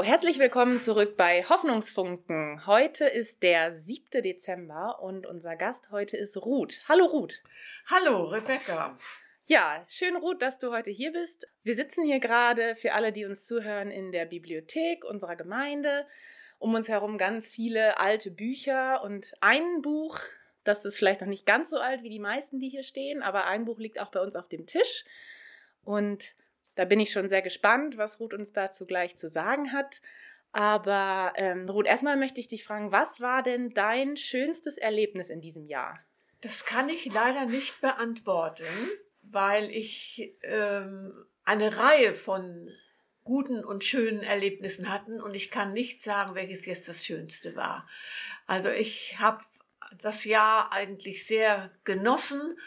So, herzlich willkommen zurück bei Hoffnungsfunken. Heute ist der 7. Dezember und unser Gast heute ist Ruth. Hallo Ruth. Hallo Rebecca. Ja, schön Ruth, dass du heute hier bist. Wir sitzen hier gerade für alle, die uns zuhören, in der Bibliothek unserer Gemeinde. Um uns herum ganz viele alte Bücher und ein Buch, das ist vielleicht noch nicht ganz so alt wie die meisten, die hier stehen, aber ein Buch liegt auch bei uns auf dem Tisch. Und da bin ich schon sehr gespannt, was Ruth uns dazu gleich zu sagen hat. Aber ähm, Ruth, erstmal möchte ich dich fragen, was war denn dein schönstes Erlebnis in diesem Jahr? Das kann ich leider nicht beantworten, weil ich ähm, eine Reihe von guten und schönen Erlebnissen hatten und ich kann nicht sagen, welches jetzt das Schönste war. Also ich habe das Jahr eigentlich sehr genossen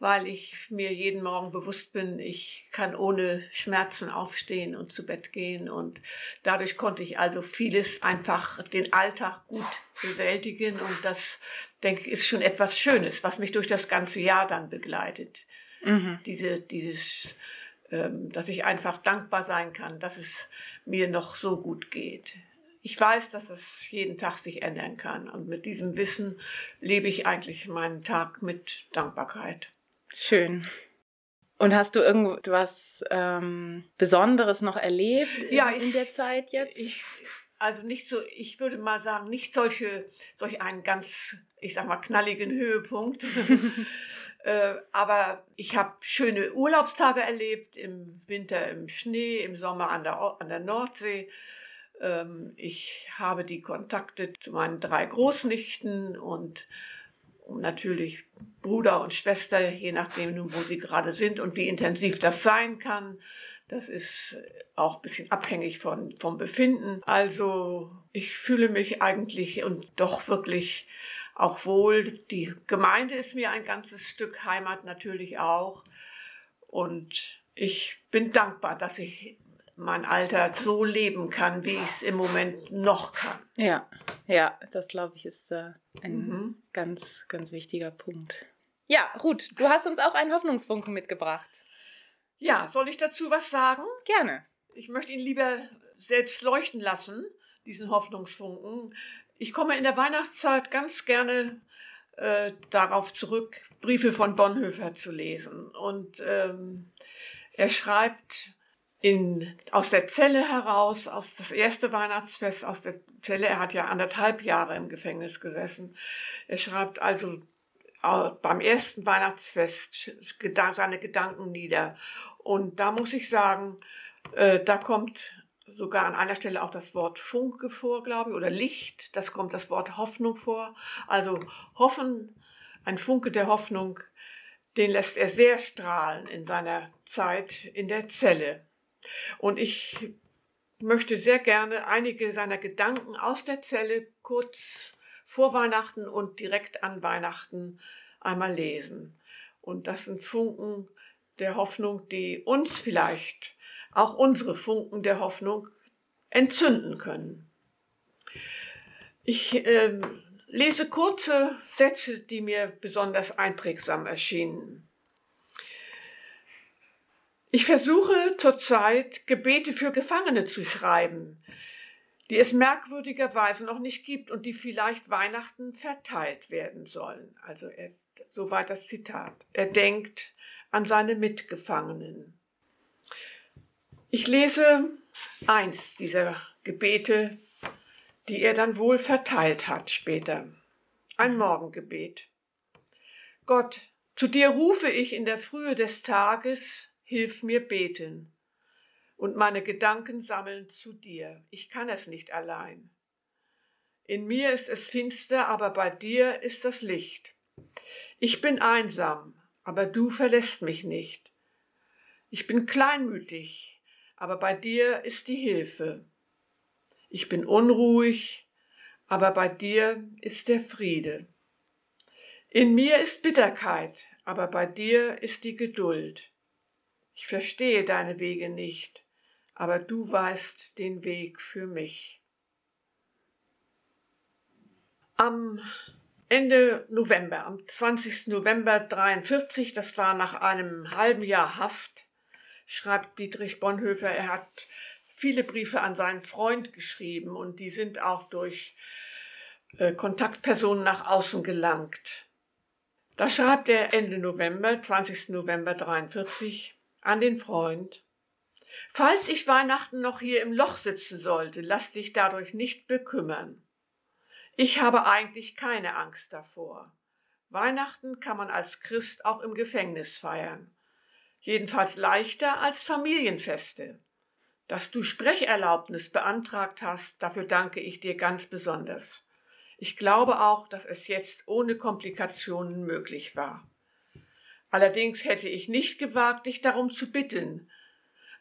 weil ich mir jeden Morgen bewusst bin, ich kann ohne Schmerzen aufstehen und zu Bett gehen. Und dadurch konnte ich also vieles einfach den Alltag gut bewältigen. Und das, denke ich, ist schon etwas Schönes, was mich durch das ganze Jahr dann begleitet. Mhm. Diese, dieses, ähm, dass ich einfach dankbar sein kann, dass es mir noch so gut geht. Ich weiß, dass es jeden Tag sich ändern kann. Und mit diesem Wissen lebe ich eigentlich meinen Tag mit Dankbarkeit. Schön. Und hast du irgendwo du was ähm, Besonderes noch erlebt in, ja, ich, in der Zeit jetzt? Ich, also nicht so, ich würde mal sagen, nicht solche, solch einen ganz, ich sag mal, knalligen Höhepunkt. äh, aber ich habe schöne Urlaubstage erlebt, im Winter im Schnee, im Sommer an der, an der Nordsee. Ähm, ich habe die Kontakte zu meinen drei Großnichten und natürlich Bruder und Schwester, je nachdem, wo sie gerade sind und wie intensiv das sein kann. Das ist auch ein bisschen abhängig von, vom Befinden. Also ich fühle mich eigentlich und doch wirklich auch wohl. Die Gemeinde ist mir ein ganzes Stück Heimat natürlich auch. Und ich bin dankbar, dass ich mein Alter so leben kann, wie ich es im Moment noch kann. Ja, ja, das glaube ich ist äh, ein mhm. ganz, ganz wichtiger Punkt. Ja, Ruth, du hast uns auch einen Hoffnungsfunken mitgebracht. Ja, soll ich dazu was sagen? Gerne. Ich möchte ihn lieber selbst leuchten lassen, diesen Hoffnungsfunken. Ich komme in der Weihnachtszeit ganz gerne äh, darauf zurück, Briefe von Bonhoeffer zu lesen. Und ähm, er schreibt, in, aus der Zelle heraus, aus das erste Weihnachtsfest aus der Zelle. Er hat ja anderthalb Jahre im Gefängnis gesessen. Er schreibt also äh, beim ersten Weihnachtsfest seine Gedanken nieder. Und da muss ich sagen, äh, da kommt sogar an einer Stelle auch das Wort Funke vor, glaube ich, oder Licht. Das kommt das Wort Hoffnung vor. Also Hoffen, ein Funke der Hoffnung, den lässt er sehr strahlen in seiner Zeit in der Zelle. Und ich möchte sehr gerne einige seiner Gedanken aus der Zelle kurz vor Weihnachten und direkt an Weihnachten einmal lesen. Und das sind Funken der Hoffnung, die uns vielleicht, auch unsere Funken der Hoffnung, entzünden können. Ich äh, lese kurze Sätze, die mir besonders einprägsam erschienen. Ich versuche zurzeit Gebete für Gefangene zu schreiben, die es merkwürdigerweise noch nicht gibt und die vielleicht Weihnachten verteilt werden sollen. Also er, soweit das Zitat. Er denkt an seine Mitgefangenen. Ich lese eins dieser Gebete, die er dann wohl verteilt hat später. Ein Morgengebet. Gott, zu dir rufe ich in der Frühe des Tages, Hilf mir beten und meine Gedanken sammeln zu dir. Ich kann es nicht allein. In mir ist es finster, aber bei dir ist das Licht. Ich bin einsam, aber du verlässt mich nicht. Ich bin kleinmütig, aber bei dir ist die Hilfe. Ich bin unruhig, aber bei dir ist der Friede. In mir ist Bitterkeit, aber bei dir ist die Geduld. Ich verstehe deine Wege nicht, aber du weißt den Weg für mich. Am Ende November, am 20. November 43, das war nach einem halben Jahr Haft, schreibt Dietrich Bonhoeffer, er hat viele Briefe an seinen Freund geschrieben und die sind auch durch äh, Kontaktpersonen nach außen gelangt. Da schreibt er Ende November, 20. November 43, an den Freund. Falls ich Weihnachten noch hier im Loch sitzen sollte, lass dich dadurch nicht bekümmern. Ich habe eigentlich keine Angst davor. Weihnachten kann man als Christ auch im Gefängnis feiern. Jedenfalls leichter als Familienfeste. Dass du Sprecherlaubnis beantragt hast, dafür danke ich dir ganz besonders. Ich glaube auch, dass es jetzt ohne Komplikationen möglich war. Allerdings hätte ich nicht gewagt, dich darum zu bitten.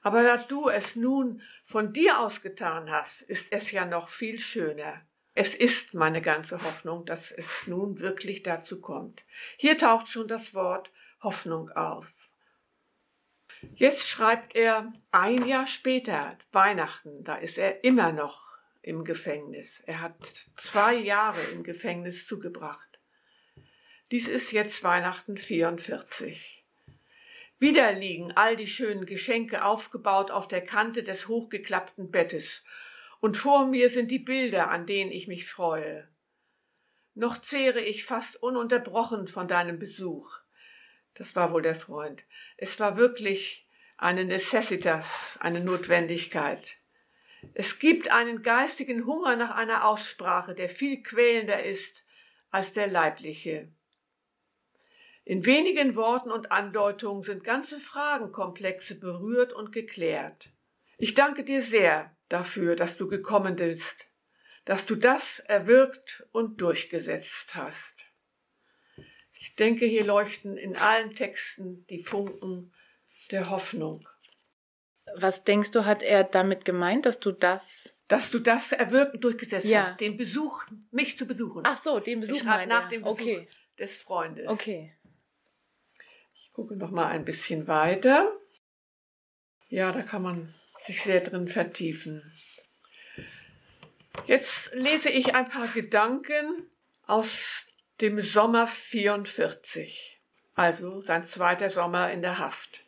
Aber da du es nun von dir aus getan hast, ist es ja noch viel schöner. Es ist meine ganze Hoffnung, dass es nun wirklich dazu kommt. Hier taucht schon das Wort Hoffnung auf. Jetzt schreibt er ein Jahr später, Weihnachten, da ist er immer noch im Gefängnis. Er hat zwei Jahre im Gefängnis zugebracht. Dies ist jetzt Weihnachten 44. Wieder liegen all die schönen Geschenke aufgebaut auf der Kante des hochgeklappten Bettes, und vor mir sind die Bilder, an denen ich mich freue. Noch zehre ich fast ununterbrochen von deinem Besuch. Das war wohl der Freund. Es war wirklich eine Necessitas, eine Notwendigkeit. Es gibt einen geistigen Hunger nach einer Aussprache, der viel quälender ist als der leibliche. In wenigen Worten und Andeutungen sind ganze Fragenkomplexe berührt und geklärt. Ich danke dir sehr dafür, dass du gekommen bist, dass du das erwirkt und durchgesetzt hast. Ich denke, hier leuchten in allen Texten die Funken der Hoffnung. Was denkst du, hat er damit gemeint, dass du das. Dass du das erwirken durchgesetzt ja. hast, den Besuch, mich zu besuchen. Ach so, den Besuch nach dem Besuch okay. des Freundes. Okay. Gucke noch mal ein bisschen weiter. Ja, da kann man sich sehr drin vertiefen. Jetzt lese ich ein paar Gedanken aus dem Sommer 44, also sein zweiter Sommer in der Haft.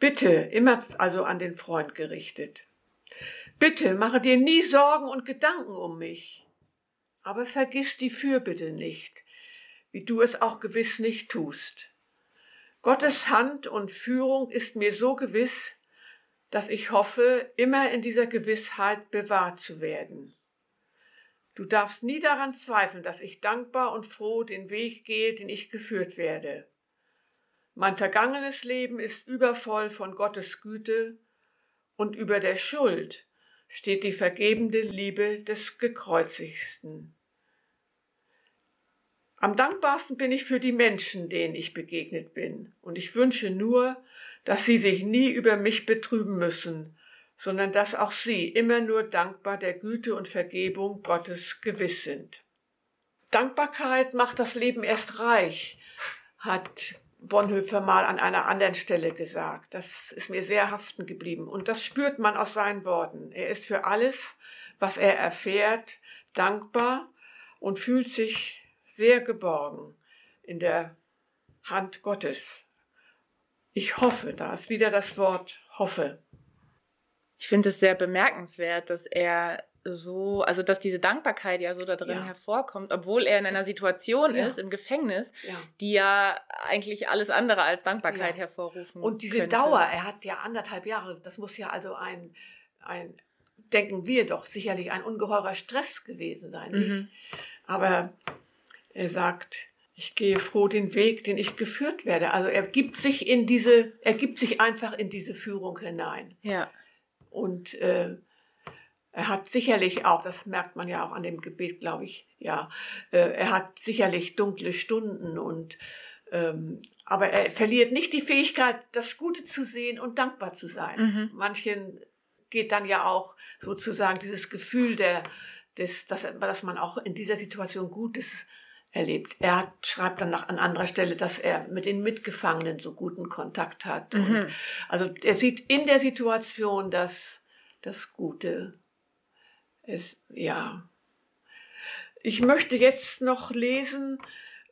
Bitte, immer also an den Freund gerichtet. Bitte, mache dir nie Sorgen und Gedanken um mich. Aber vergiss die Fürbitte nicht, wie du es auch gewiss nicht tust. Gottes Hand und Führung ist mir so gewiss, dass ich hoffe, immer in dieser Gewissheit bewahrt zu werden. Du darfst nie daran zweifeln, dass ich dankbar und froh den Weg gehe, den ich geführt werde. Mein vergangenes Leben ist übervoll von Gottes Güte und über der Schuld steht die vergebende Liebe des Gekreuzigsten. Am dankbarsten bin ich für die Menschen, denen ich begegnet bin, und ich wünsche nur, dass sie sich nie über mich betrüben müssen, sondern dass auch sie immer nur dankbar der Güte und Vergebung Gottes gewiss sind. Dankbarkeit macht das Leben erst reich, hat Bonhoeffer mal an einer anderen Stelle gesagt. Das ist mir sehr haften geblieben. Und das spürt man aus seinen Worten. Er ist für alles, was er erfährt, dankbar und fühlt sich sehr geborgen in der Hand Gottes. Ich hoffe, da ist wieder das Wort hoffe. Ich finde es sehr bemerkenswert, dass er so, also dass diese Dankbarkeit ja so da drin ja. hervorkommt, obwohl er in einer Situation ja. ist, im Gefängnis, ja. die ja eigentlich alles andere als Dankbarkeit hervorrufen Und diese könnte. Dauer, er hat ja anderthalb Jahre, das muss ja also ein, ein denken wir doch, sicherlich ein ungeheurer Stress gewesen sein. Mhm. Aber er sagt, ich gehe froh den Weg, den ich geführt werde. Also er gibt sich in diese, er gibt sich einfach in diese Führung hinein. Ja. Und äh, er hat sicherlich auch, das merkt man ja auch an dem Gebet, glaube ich, ja, äh, er hat sicherlich dunkle Stunden und ähm, aber er verliert nicht die Fähigkeit, das Gute zu sehen und dankbar zu sein. Mhm. Manchen geht dann ja auch sozusagen dieses Gefühl der, des, dass, dass man auch in dieser Situation Gutes erlebt. Er hat, schreibt dann nach, an anderer Stelle, dass er mit den Mitgefangenen so guten Kontakt hat. Mhm. Also er sieht in der Situation das, das Gute. Es, ja. Ich möchte jetzt noch lesen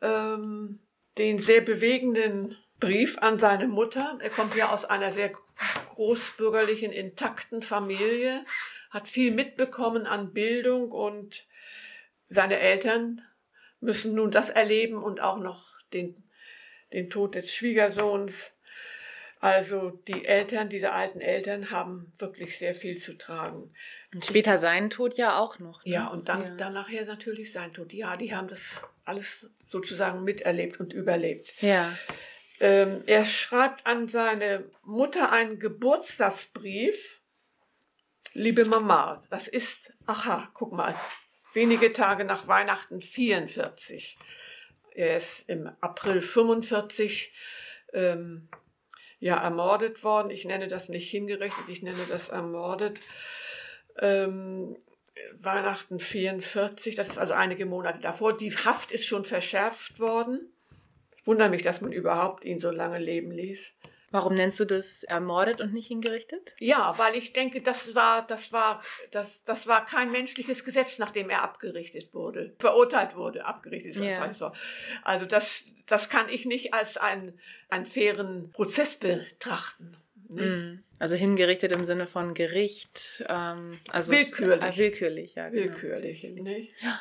ähm, den sehr bewegenden Brief an seine Mutter. Er kommt ja aus einer sehr großbürgerlichen, intakten Familie, hat viel mitbekommen an Bildung und seine Eltern müssen nun das erleben und auch noch den, den Tod des Schwiegersohns. Also die Eltern, diese alten Eltern haben wirklich sehr viel zu tragen. Und später ich, sein Tod ja auch noch. Ne? Ja, und dann, ja. dann nachher natürlich sein Tod. Ja, die haben das alles sozusagen miterlebt und überlebt. Ja. Ähm, er schreibt an seine Mutter einen Geburtstagsbrief. Liebe Mama, das ist, aha, guck mal, wenige Tage nach Weihnachten 44. Er ist im April 45 ähm, ja ermordet worden. Ich nenne das nicht hingerichtet, ich nenne das ermordet. Ähm, Weihnachten 44, das ist also einige Monate davor. Die Haft ist schon verschärft worden. Ich wundere mich, dass man überhaupt ihn so lange leben ließ. Warum nennst du das ermordet und nicht hingerichtet? Ja, weil ich denke, das war, das war, das, das war kein menschliches Gesetz, nachdem er abgerichtet wurde, verurteilt wurde, abgerichtet. Ja. Also das, das kann ich nicht als einen, einen fairen Prozess betrachten. Mhm. Also hingerichtet im Sinne von Gericht, ähm, also willkürlich. Es, äh, willkürlich, ja. Genau. Willkürlich, nicht? Ja.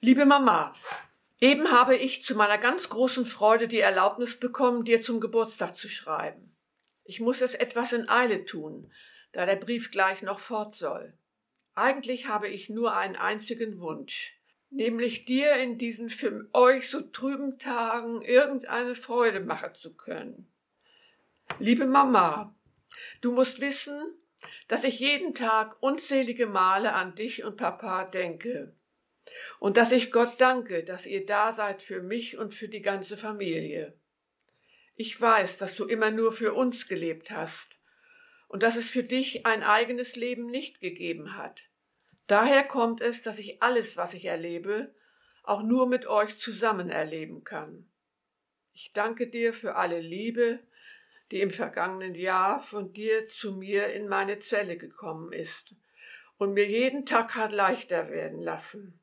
Liebe Mama, Eben habe ich zu meiner ganz großen Freude die Erlaubnis bekommen, dir zum Geburtstag zu schreiben. Ich muss es etwas in Eile tun, da der Brief gleich noch fort soll. Eigentlich habe ich nur einen einzigen Wunsch, nämlich dir in diesen für euch so trüben Tagen irgendeine Freude machen zu können. Liebe Mama, du musst wissen, dass ich jeden Tag unzählige Male an dich und Papa denke und dass ich Gott danke, dass ihr da seid für mich und für die ganze Familie. Ich weiß, dass du immer nur für uns gelebt hast und dass es für dich ein eigenes Leben nicht gegeben hat. Daher kommt es, dass ich alles, was ich erlebe, auch nur mit euch zusammen erleben kann. Ich danke dir für alle Liebe, die im vergangenen Jahr von dir zu mir in meine Zelle gekommen ist und mir jeden Tag hat leichter werden lassen.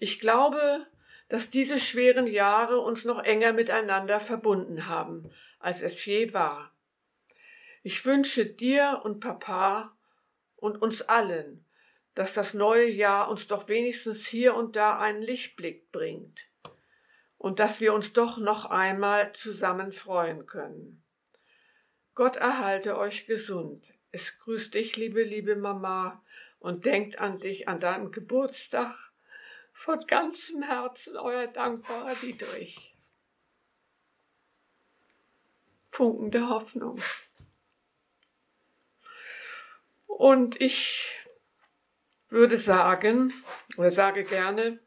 Ich glaube, dass diese schweren Jahre uns noch enger miteinander verbunden haben, als es je war. Ich wünsche dir und Papa und uns allen, dass das neue Jahr uns doch wenigstens hier und da einen Lichtblick bringt und dass wir uns doch noch einmal zusammen freuen können. Gott erhalte euch gesund. Es grüßt dich, liebe, liebe Mama, und denkt an dich an deinem Geburtstag von ganzem Herzen euer dankbarer Dietrich. Funken der Hoffnung. Und ich würde sagen, oder sage gerne,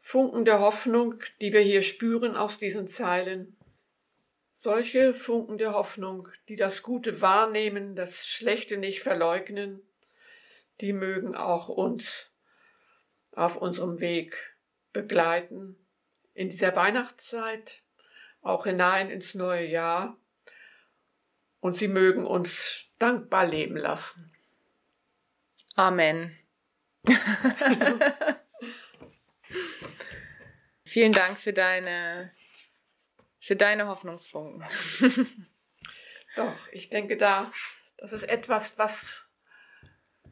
Funken der Hoffnung, die wir hier spüren aus diesen Zeilen, solche Funken der Hoffnung, die das Gute wahrnehmen, das Schlechte nicht verleugnen, die mögen auch uns auf unserem Weg begleiten in dieser Weihnachtszeit, auch hinein ins neue Jahr. Und sie mögen uns dankbar leben lassen. Amen. Vielen Dank für deine, für deine Hoffnungsfunken. Doch, ich denke da, das ist etwas, was,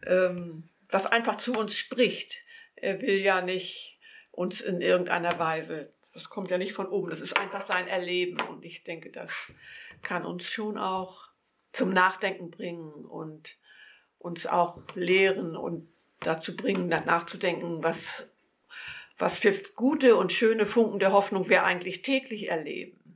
ähm, was einfach zu uns spricht. Er will ja nicht uns in irgendeiner Weise, das kommt ja nicht von oben, das ist einfach sein Erleben. Und ich denke, das kann uns schon auch zum Nachdenken bringen und uns auch lehren und dazu bringen, nachzudenken, was, was für gute und schöne Funken der Hoffnung wir eigentlich täglich erleben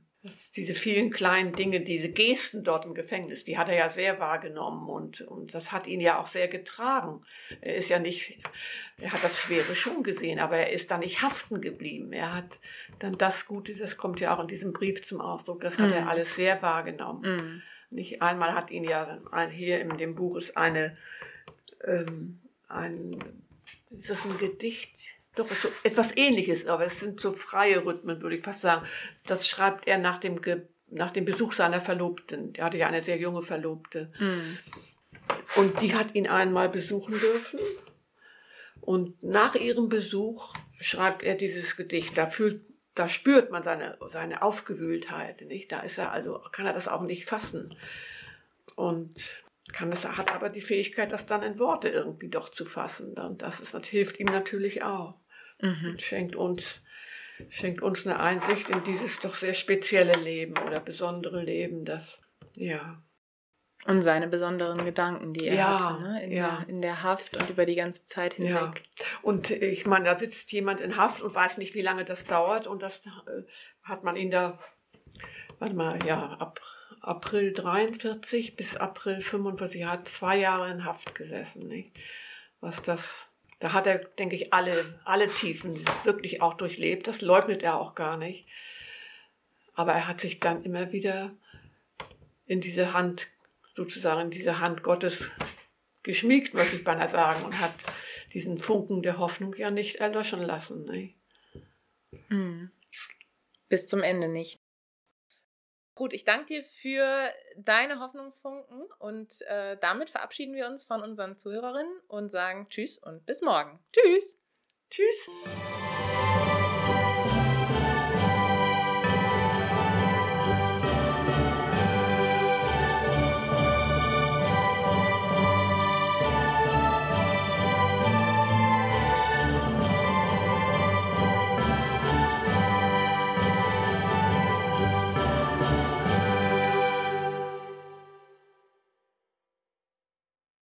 diese vielen kleinen Dinge, diese Gesten dort im Gefängnis, die hat er ja sehr wahrgenommen und, und das hat ihn ja auch sehr getragen. Er ist ja nicht, er hat das Schwere schon gesehen, aber er ist da nicht haften geblieben. Er hat dann das Gute, das kommt ja auch in diesem Brief zum Ausdruck, das hat mm. er mhm. alles sehr wahrgenommen. Mm. Nicht einmal hat ihn ja hier in dem Buch ist eine, ähm, ein, ist das ein Gedicht? Doch, so etwas ähnliches, aber es sind so freie Rhythmen, würde ich fast sagen. Das schreibt er nach dem, Ge nach dem Besuch seiner Verlobten. Er hatte ja eine sehr junge Verlobte. Mhm. Und die hat ihn einmal besuchen dürfen. Und nach ihrem Besuch schreibt er dieses Gedicht. Da fühlt, da spürt man seine, seine Aufgewühltheit, nicht? Da ist er also, kann er das auch nicht fassen. Und kann es, hat aber die Fähigkeit, das dann in Worte irgendwie doch zu fassen. Und das, ist, das hilft ihm natürlich auch. Mhm. Schenkt uns, schenkt uns eine Einsicht in dieses doch sehr spezielle Leben oder besondere Leben, das, ja. Und seine besonderen Gedanken, die er ja, hatte, ne? in, ja. der, in der Haft und über die ganze Zeit hinweg. Ja. Und ich meine, da sitzt jemand in Haft und weiß nicht, wie lange das dauert. Und das äh, hat man ihn da, warte mal, ja, ab April 43 bis April 45, er hat zwei Jahre in Haft gesessen. Nicht? Was das, da hat er, denke ich, alle, alle Tiefen wirklich auch durchlebt. Das leugnet er auch gar nicht. Aber er hat sich dann immer wieder in diese Hand sozusagen diese Hand Gottes geschmiegt, möchte ich beinahe sagen, und hat diesen Funken der Hoffnung ja nicht erlöschen lassen. Ne? Bis zum Ende nicht. Gut, ich danke dir für deine Hoffnungsfunken und äh, damit verabschieden wir uns von unseren Zuhörerinnen und sagen Tschüss und bis morgen. Tschüss. Tschüss.